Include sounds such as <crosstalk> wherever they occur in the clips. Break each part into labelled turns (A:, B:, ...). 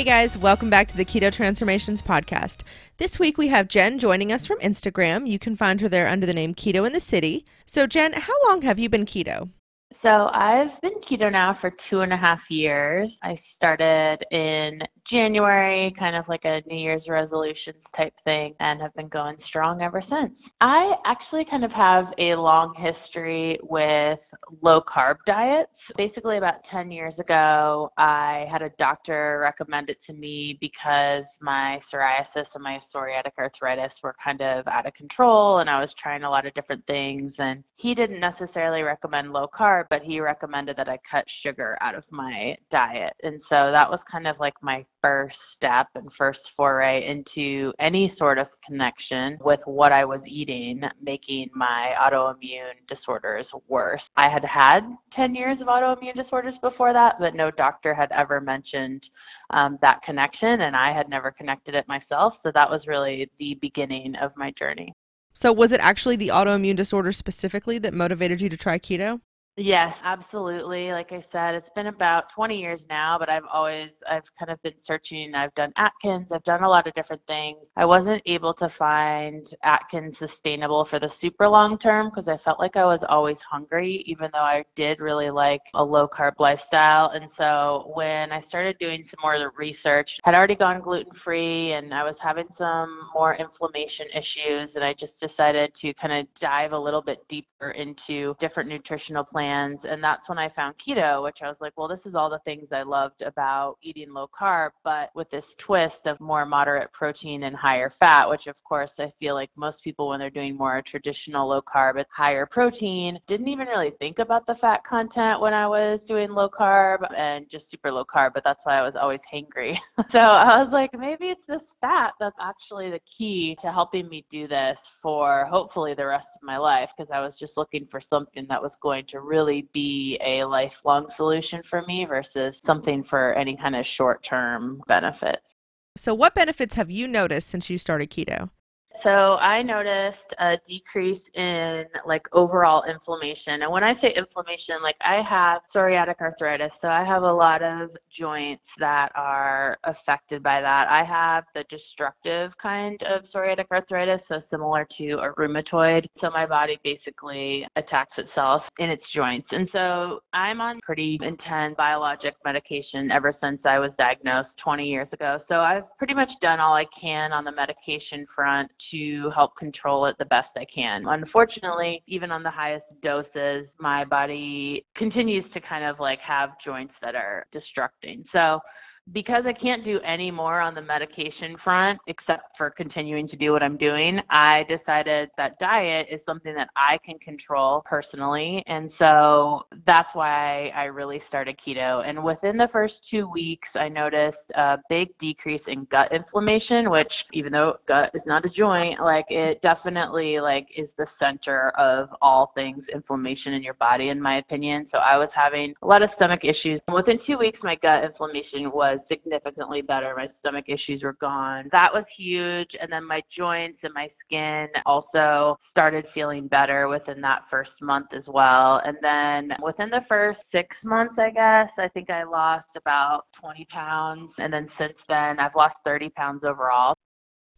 A: Hey guys, welcome back to the Keto Transformations podcast. This week we have Jen joining us from Instagram. You can find her there under the name Keto in the City. So, Jen, how long have you been keto?
B: So I've been keto now for two and a half years. I started in January, kind of like a New Year's resolutions type thing, and have been going strong ever since. I actually kind of have a long history with low carb diets. Basically, about 10 years ago, I had a doctor recommend it to me because my psoriasis and my psoriatic arthritis were kind of out of control, and I was trying a lot of different things. And he didn't necessarily recommend low carb, but he recommended that I cut sugar out of my diet. And so that was kind of like my first step and first foray into any sort of connection with what I was eating, making my autoimmune disorders worse. I had had 10 years of autoimmune disorders before that, but no doctor had ever mentioned um, that connection, and I had never connected it myself. So that was really the beginning of my journey.
A: So, was it actually the autoimmune disorder specifically that motivated you to try keto?
B: Yes, absolutely. Like I said, it's been about 20 years now, but I've always, I've kind of been searching. I've done Atkins, I've done a lot of different things. I wasn't able to find Atkins sustainable for the super long term because I felt like I was always hungry, even though I did really like a low carb lifestyle. And so when I started doing some more of the research, had already gone gluten free and I was having some more inflammation issues. And I just decided to kind of dive a little bit deeper into different nutritional plans plans. And that's when I found keto, which I was like, well, this is all the things I loved about eating low carb, but with this twist of more moderate protein and higher fat, which of course I feel like most people, when they're doing more traditional low carb, it's higher protein. Didn't even really think about the fat content when I was doing low carb and just super low carb, but that's why I was always hangry. <laughs> so I was like, maybe it's this fat that's actually the key to helping me do this for hopefully the rest of my life because I was just looking for something that was going to really be a lifelong solution for me versus something for any kind of short term benefit.
A: So, what benefits have you noticed since you started keto?
B: So I noticed a decrease in like overall inflammation. And when I say inflammation, like I have psoriatic arthritis, so I have a lot of joints that are affected by that. I have the destructive kind of psoriatic arthritis, so similar to a rheumatoid. So my body basically attacks itself in its joints. And so I'm on pretty intense biologic medication ever since I was diagnosed 20 years ago. So I've pretty much done all I can on the medication front to help control it the best I can. Unfortunately, even on the highest doses, my body continues to kind of like have joints that are destructing. So because I can't do any more on the medication front except for continuing to do what I'm doing, I decided that diet is something that I can control personally. And so that's why I really started keto. And within the first two weeks, I noticed a big decrease in gut inflammation, which even though gut is not a joint, like it definitely like is the center of all things inflammation in your body, in my opinion. So I was having a lot of stomach issues. And Within two weeks, my gut inflammation was significantly better. My stomach issues were gone. That was huge. And then my joints and my skin also started feeling better within that first month as well. And then within the first six months, I guess, I think I lost about 20 pounds. And then since then, I've lost 30 pounds overall.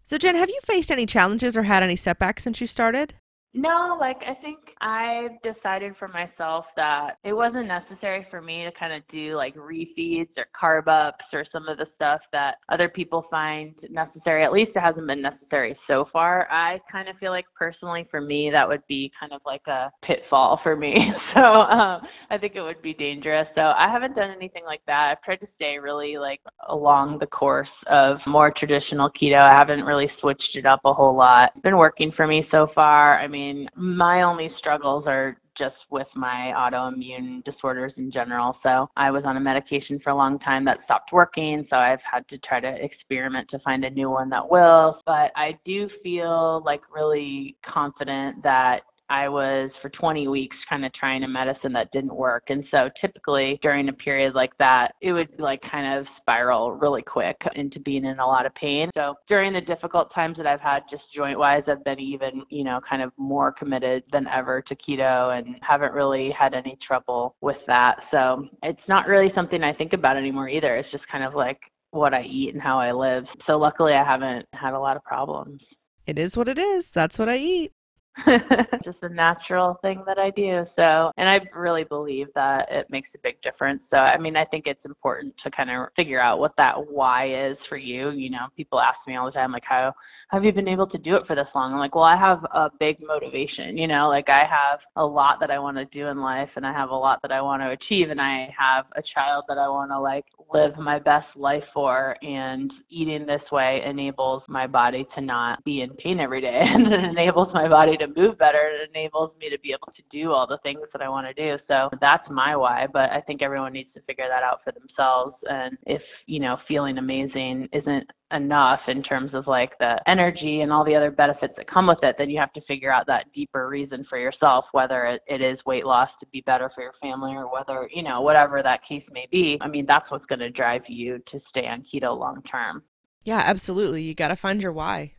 A: So, Jen, have you faced any challenges or had any setbacks since you started?
B: No, like I think I've decided for myself that it wasn't necessary for me to kind of do like refeeds or carb ups or some of the stuff that other people find necessary. At least it hasn't been necessary so far. I kind of feel like personally for me that would be kind of like a pitfall for me. <laughs> So um, I think it would be dangerous. So I haven't done anything like that. I've tried to stay really like along the course of more traditional keto. I haven't really switched it up a whole lot. It's been working for me so far. I mean my only struggles are just with my autoimmune disorders in general. So I was on a medication for a long time that stopped working. So I've had to try to experiment to find a new one that will. But I do feel like really confident that I was for 20 weeks kind of trying a medicine that didn't work. And so typically during a period like that, it would like kind of spiral really quick into being in a lot of pain. So during the difficult times that I've had just joint wise, I've been even, you know, kind of more committed than ever to keto and haven't really had any trouble with that. So it's not really something I think about anymore either. It's just kind of like what I eat and how I live. So luckily I haven't had a lot of problems.
A: It is what it is. That's what I eat. <laughs>
B: just a natural thing that I do. So, and I really believe that it makes a big difference. So, I mean, I think it's important to kind of figure out what that why is for you. You know, people ask me all the time, like, how have you been able to do it for this long? I'm like, well, I have a big motivation, you know, like I have a lot that I want to do in life and I have a lot that I want to achieve and I have a child that I want to like live my best life for and eating this way enables my body to not be in pain every day <laughs> and it enables my body to move better. It enables me to be able to do all the things that I want to do. So that's my why, but I think everyone needs to figure that out for themselves and if, you know, feeling amazing isn't enough in terms of like the energy and all the other benefits that come with it, then you have to figure out that deeper reason for yourself, whether it, it is weight loss to be better for your family or whether, you know, whatever that case may be. I mean, that's what's going to drive you to stay on keto long term.
A: Yeah, absolutely. You got to find your why.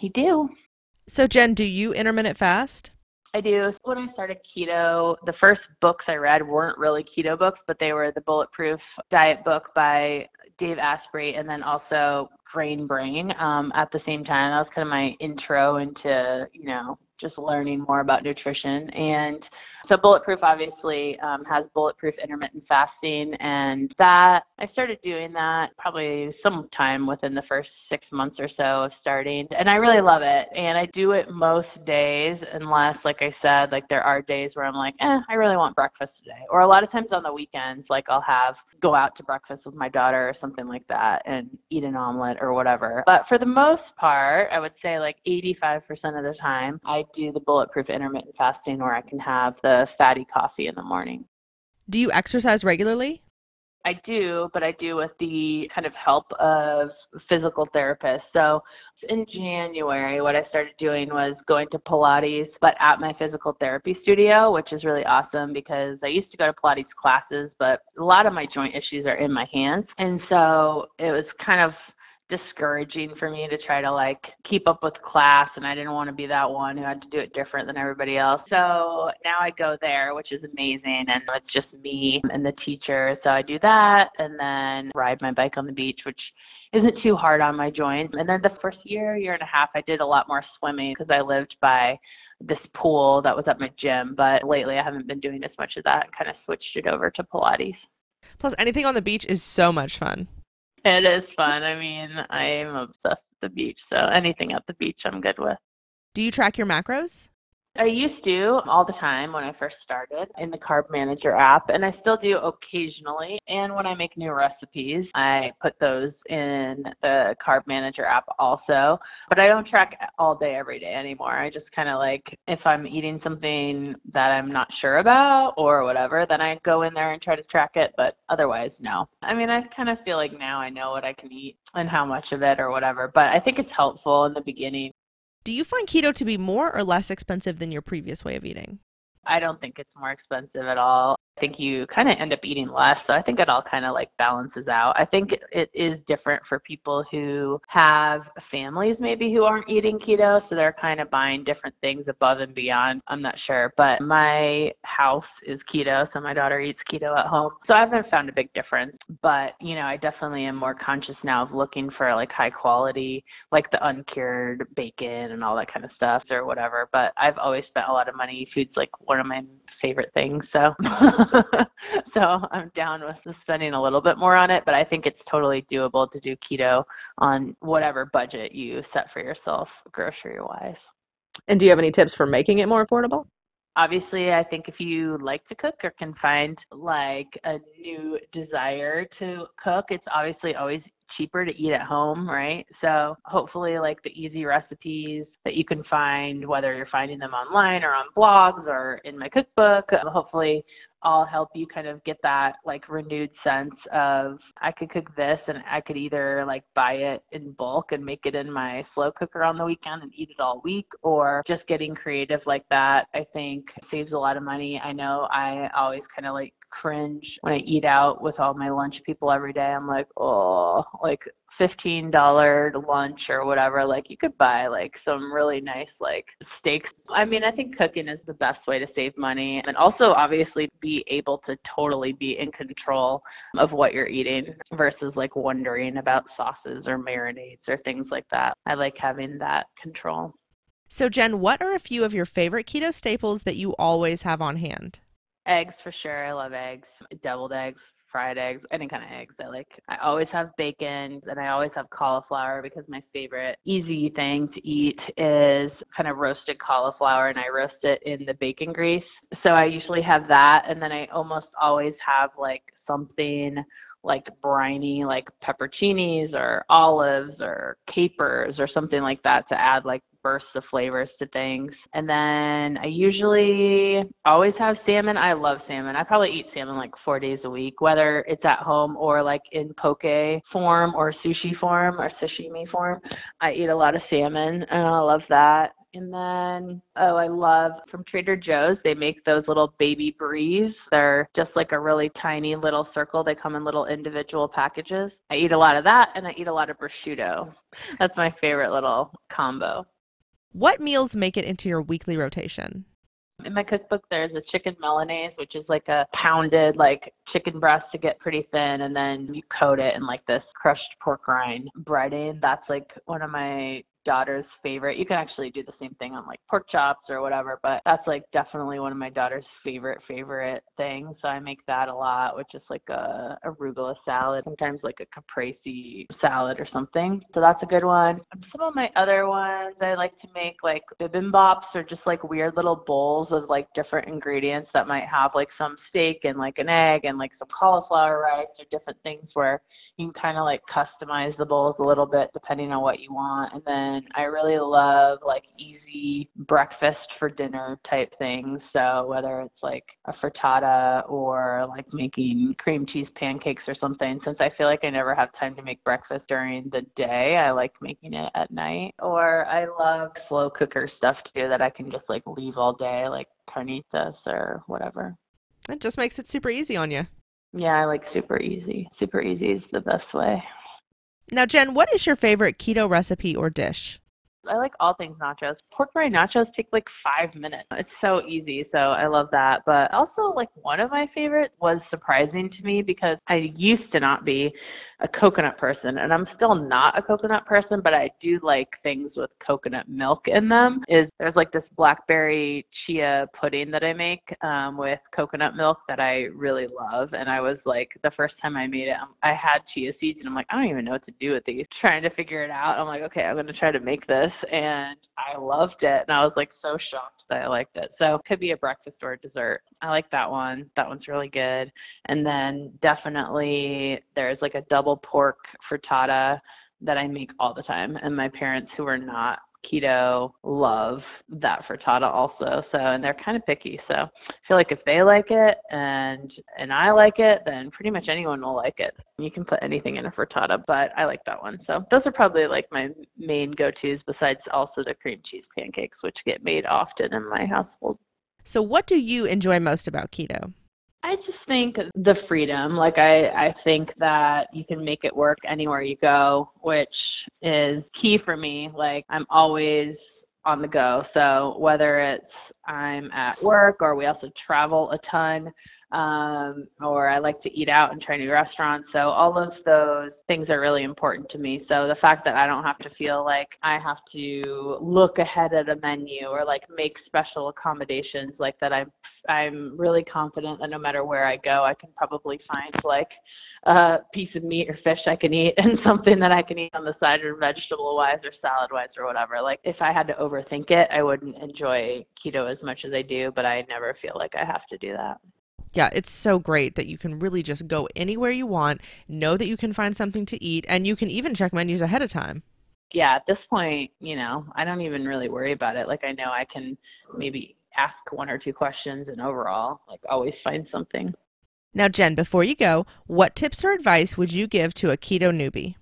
B: You do.
A: So, Jen, do you intermittent fast?
B: I do. When I started keto, the first books I read weren't really keto books, but they were the Bulletproof Diet book by Dave Asprey and then also Grain Brain um, at the same time. That was kind of my intro into, you know, just learning more about nutrition. And so Bulletproof obviously um, has bulletproof intermittent fasting, and that I started doing that probably sometime within the first six months or so of starting, and I really love it. And I do it most days, unless, like I said, like there are days where I'm like, eh, I really want breakfast today, or a lot of times on the weekends, like I'll have go out to breakfast with my daughter or something like that and eat an omelet or whatever. But for the most part, I would say like 85% of the time, I do the bulletproof intermittent fasting where I can have the fatty coffee in the morning.
A: Do you exercise regularly?
B: I do, but I do with the kind of help of physical therapists. So in January, what I started doing was going to Pilates, but at my physical therapy studio, which is really awesome because I used to go to Pilates classes, but a lot of my joint issues are in my hands. And so it was kind of discouraging for me to try to like keep up with class and I didn't want to be that one who had to do it different than everybody else. So now I go there, which is amazing and it's just me and the teacher. So I do that and then ride my bike on the beach, which isn't too hard on my joints. And then the first year, year and a half, I did a lot more swimming because I lived by this pool that was at my gym. But lately, I haven't been doing as much of that and kind of switched it over to Pilates.
A: Plus, anything on the beach is so much fun.
B: It is fun. I mean, I'm obsessed with the beach, so anything at the beach I'm good with.
A: Do you track your macros?
B: I used to all the time when I first started in the Carb Manager app, and I still do occasionally. And when I make new recipes, I put those in the Carb Manager app also. But I don't track all day, every day anymore. I just kind of like, if I'm eating something that I'm not sure about or whatever, then I go in there and try to track it. But otherwise, no. I mean, I kind of feel like now I know what I can eat and how much of it or whatever. But I think it's helpful in the beginning
A: do you find keto to be more or less expensive than your previous way of eating?
B: I don't think it's more expensive at all. Think you kind of end up eating less. So I think it all kind of like balances out. I think it is different for people who have families maybe who aren't eating keto. So they're kind of buying different things above and beyond. I'm not sure. But my house is keto. So my daughter eats keto at home. So I haven't found a big difference. But, you know, I definitely am more conscious now of looking for like high quality, like the uncured bacon and all that kind of stuff or whatever. But I've always spent a lot of money. Food's like one of my favorite things. So, <laughs> so I'm down with spending a little bit more on it, but I think it's totally doable to do keto on whatever budget you set for yourself, grocery wise.
A: And do you have any tips for making it more affordable?
B: Obviously, I think if you like to cook or can find like a new desire to cook, it's obviously always cheaper to eat at home, right? So hopefully like the easy recipes that you can find, whether you're finding them online or on blogs or in my cookbook, uh, hopefully I'll help you kind of get that like renewed sense of I could cook this and I could either like buy it in bulk and make it in my slow cooker on the weekend and eat it all week or just getting creative like that I think saves a lot of money. I know I always kind of like cringe when I eat out with all my lunch people every day. I'm like, oh, like $15 lunch or whatever, like you could buy like some really nice like steaks. I mean, I think cooking is the best way to save money and also obviously be able to totally be in control of what you're eating versus like wondering about sauces or marinades or things like that. I like having that control.
A: So, Jen, what are a few of your favorite keto staples that you always have on hand?
B: Eggs for sure. I love eggs. Deviled eggs, fried eggs, any kind of eggs. I like. I always have bacon, and I always have cauliflower because my favorite easy thing to eat is kind of roasted cauliflower, and I roast it in the bacon grease. So I usually have that, and then I almost always have like something like briny, like pepperoncinis or olives or capers or something like that to add like bursts of flavors to things. And then I usually always have salmon. I love salmon. I probably eat salmon like four days a week, whether it's at home or like in poke form or sushi form or sashimi form. I eat a lot of salmon and I love that. And then, oh, I love from Trader Joe's, they make those little baby bries. They're just like a really tiny little circle. They come in little individual packages. I eat a lot of that and I eat a lot of prosciutto. That's my favorite little combo.
A: What meals make it into your weekly rotation?
B: In my cookbook, there's a chicken Milanese, which is like a pounded like chicken breast to get pretty thin, and then you coat it in like this crushed pork rind breading. That's like one of my daughter's favorite. You can actually do the same thing on like pork chops or whatever, but that's like definitely one of my daughter's favorite favorite things. So I make that a lot, which is like a arugula salad, sometimes like a caprese salad or something. So that's a good one. Some of my other ones I like to make like bibimbaps or just like weird little bowls of like different ingredients that might have like some steak and like an egg and like some cauliflower rice or different things where you can kind of like customize the bowls a little bit depending on what you want. And then I really love like easy breakfast for dinner type things. So whether it's like a frittata or like making cream cheese pancakes or something, since I feel like I never have time to make breakfast during the day, I like making it at night. Or I love slow cooker stuff too that I can just like leave all day, like carnitas or whatever.
A: It just makes it super easy on you.
B: Yeah, I like super easy. Super easy is the best way.
A: Now, Jen, what is your favorite keto recipe or dish?
B: I like all things nachos. Pork rind nachos take like five minutes. It's so easy, so I love that. But also, like one of my favorites was surprising to me because I used to not be a coconut person and I'm still not a coconut person, but I do like things with coconut milk in them. Is there's like this blackberry chia pudding that I make um, with coconut milk that I really love. And I was like, the first time I made it, um, I had chia seeds and I'm like, I don't even know what to do with these. Trying to figure it out. I'm like, okay, I'm going to try to make this. And I loved it. And I was like so shocked that I liked it. So it could be a breakfast or a dessert. I like that one. That one's really good. And then definitely there's like a double pork frittata that I make all the time. And my parents who are not keto love that frittata also. So and they're kind of picky. So I feel like if they like it and and I like it, then pretty much anyone will like it. You can put anything in a frittata, but I like that one. So those are probably like my main go-tos besides also the cream cheese pancakes which get made often in my household.
A: So what do you enjoy most about keto?
B: I just think the freedom. Like I, I think that you can make it work anywhere you go, which is key for me. Like I'm always on the go. So whether it's I'm at work or we also travel a ton, um, or I like to eat out and try new restaurants. So all of those things are really important to me. So the fact that I don't have to feel like I have to look ahead at a menu or like make special accommodations like that I'm I'm really confident that no matter where I go, I can probably find like a piece of meat or fish I can eat <laughs> and something that I can eat on the side or vegetable wise or salad wise or whatever. Like if I had to overthink it, I wouldn't enjoy keto as much as I do, but I never feel like I have to do that.
A: Yeah, it's so great that you can really just go anywhere you want, know that you can find something to eat, and you can even check menus ahead of time.
B: Yeah, at this point, you know, I don't even really worry about it. Like, I know I can maybe ask one or two questions and overall, like, always find something.
A: Now, Jen, before you go, what tips or advice would you give to a keto newbie?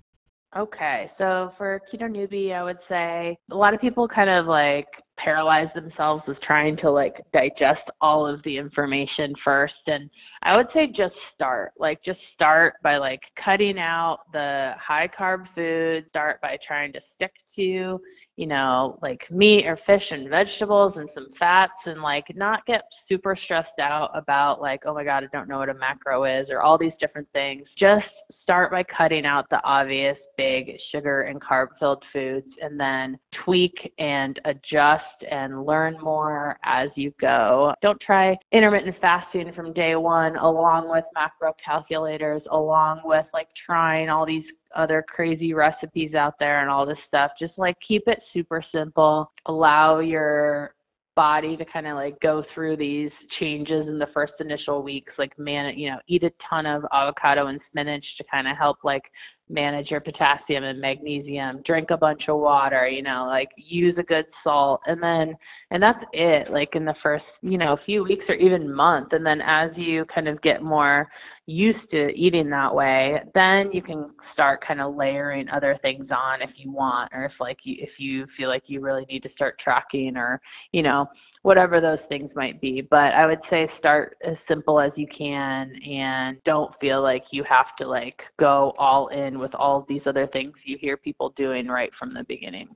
B: Okay, so for keto newbie, I would say a lot of people kind of like paralyze themselves with trying to like digest all of the information first and I would say just start. Like just start by like cutting out the high carb foods, start by trying to stick to you know, like meat or fish and vegetables and some fats and like not get super stressed out about like, oh my God, I don't know what a macro is or all these different things. Just start by cutting out the obvious big sugar and carb filled foods and then tweak and adjust and learn more as you go. Don't try intermittent fasting from day one along with macro calculators, along with like trying all these other crazy recipes out there and all this stuff. Just like keep it super simple. Allow your body to kind of like go through these changes in the first initial weeks like man you know eat a ton of avocado and spinach to kind of help like manage your potassium and magnesium drink a bunch of water you know like use a good salt and then and that's it like in the first you know few weeks or even month and then as you kind of get more used to eating that way then you can start kind of layering other things on if you want or if like you if you feel like you really need to start tracking or you know whatever those things might be. But I would say start as simple as you can and don't feel like you have to like go all in with all these other things you hear people doing right from the beginning.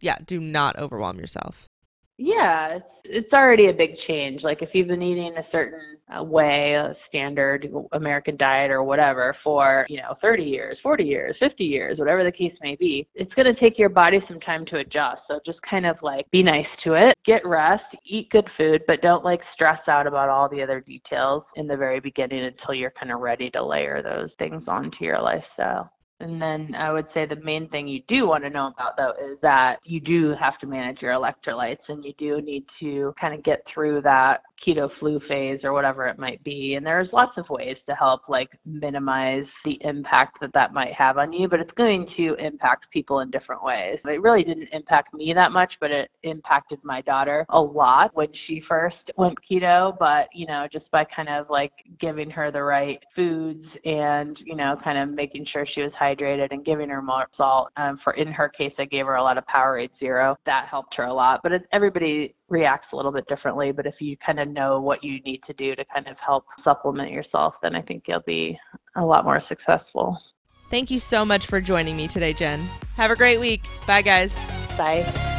A: Yeah, do not overwhelm yourself.
B: Yeah, it's it's already a big change. Like if you've been eating a certain uh, way, a standard American diet or whatever for, you know, 30 years, 40 years, 50 years, whatever the case may be, it's going to take your body some time to adjust. So just kind of like be nice to it, get rest, eat good food, but don't like stress out about all the other details in the very beginning until you're kind of ready to layer those things onto your lifestyle. And then I would say the main thing you do want to know about though is that you do have to manage your electrolytes and you do need to kind of get through that keto flu phase or whatever it might be. And there's lots of ways to help like minimize the impact that that might have on you, but it's going to impact people in different ways. It really didn't impact me that much, but it impacted my daughter a lot when she first went keto. But, you know, just by kind of like giving her the right foods and, you know, kind of making sure she was hydrated and giving her more salt. Um, for in her case, I gave her a lot of Powerade Zero. That helped her a lot. But it, everybody reacts a little bit differently. But if you kind of know what you need to do to kind of help supplement yourself, then I think you'll be a lot more successful.
A: Thank you so much for joining me today, Jen. Have a great week. Bye, guys.
B: Bye.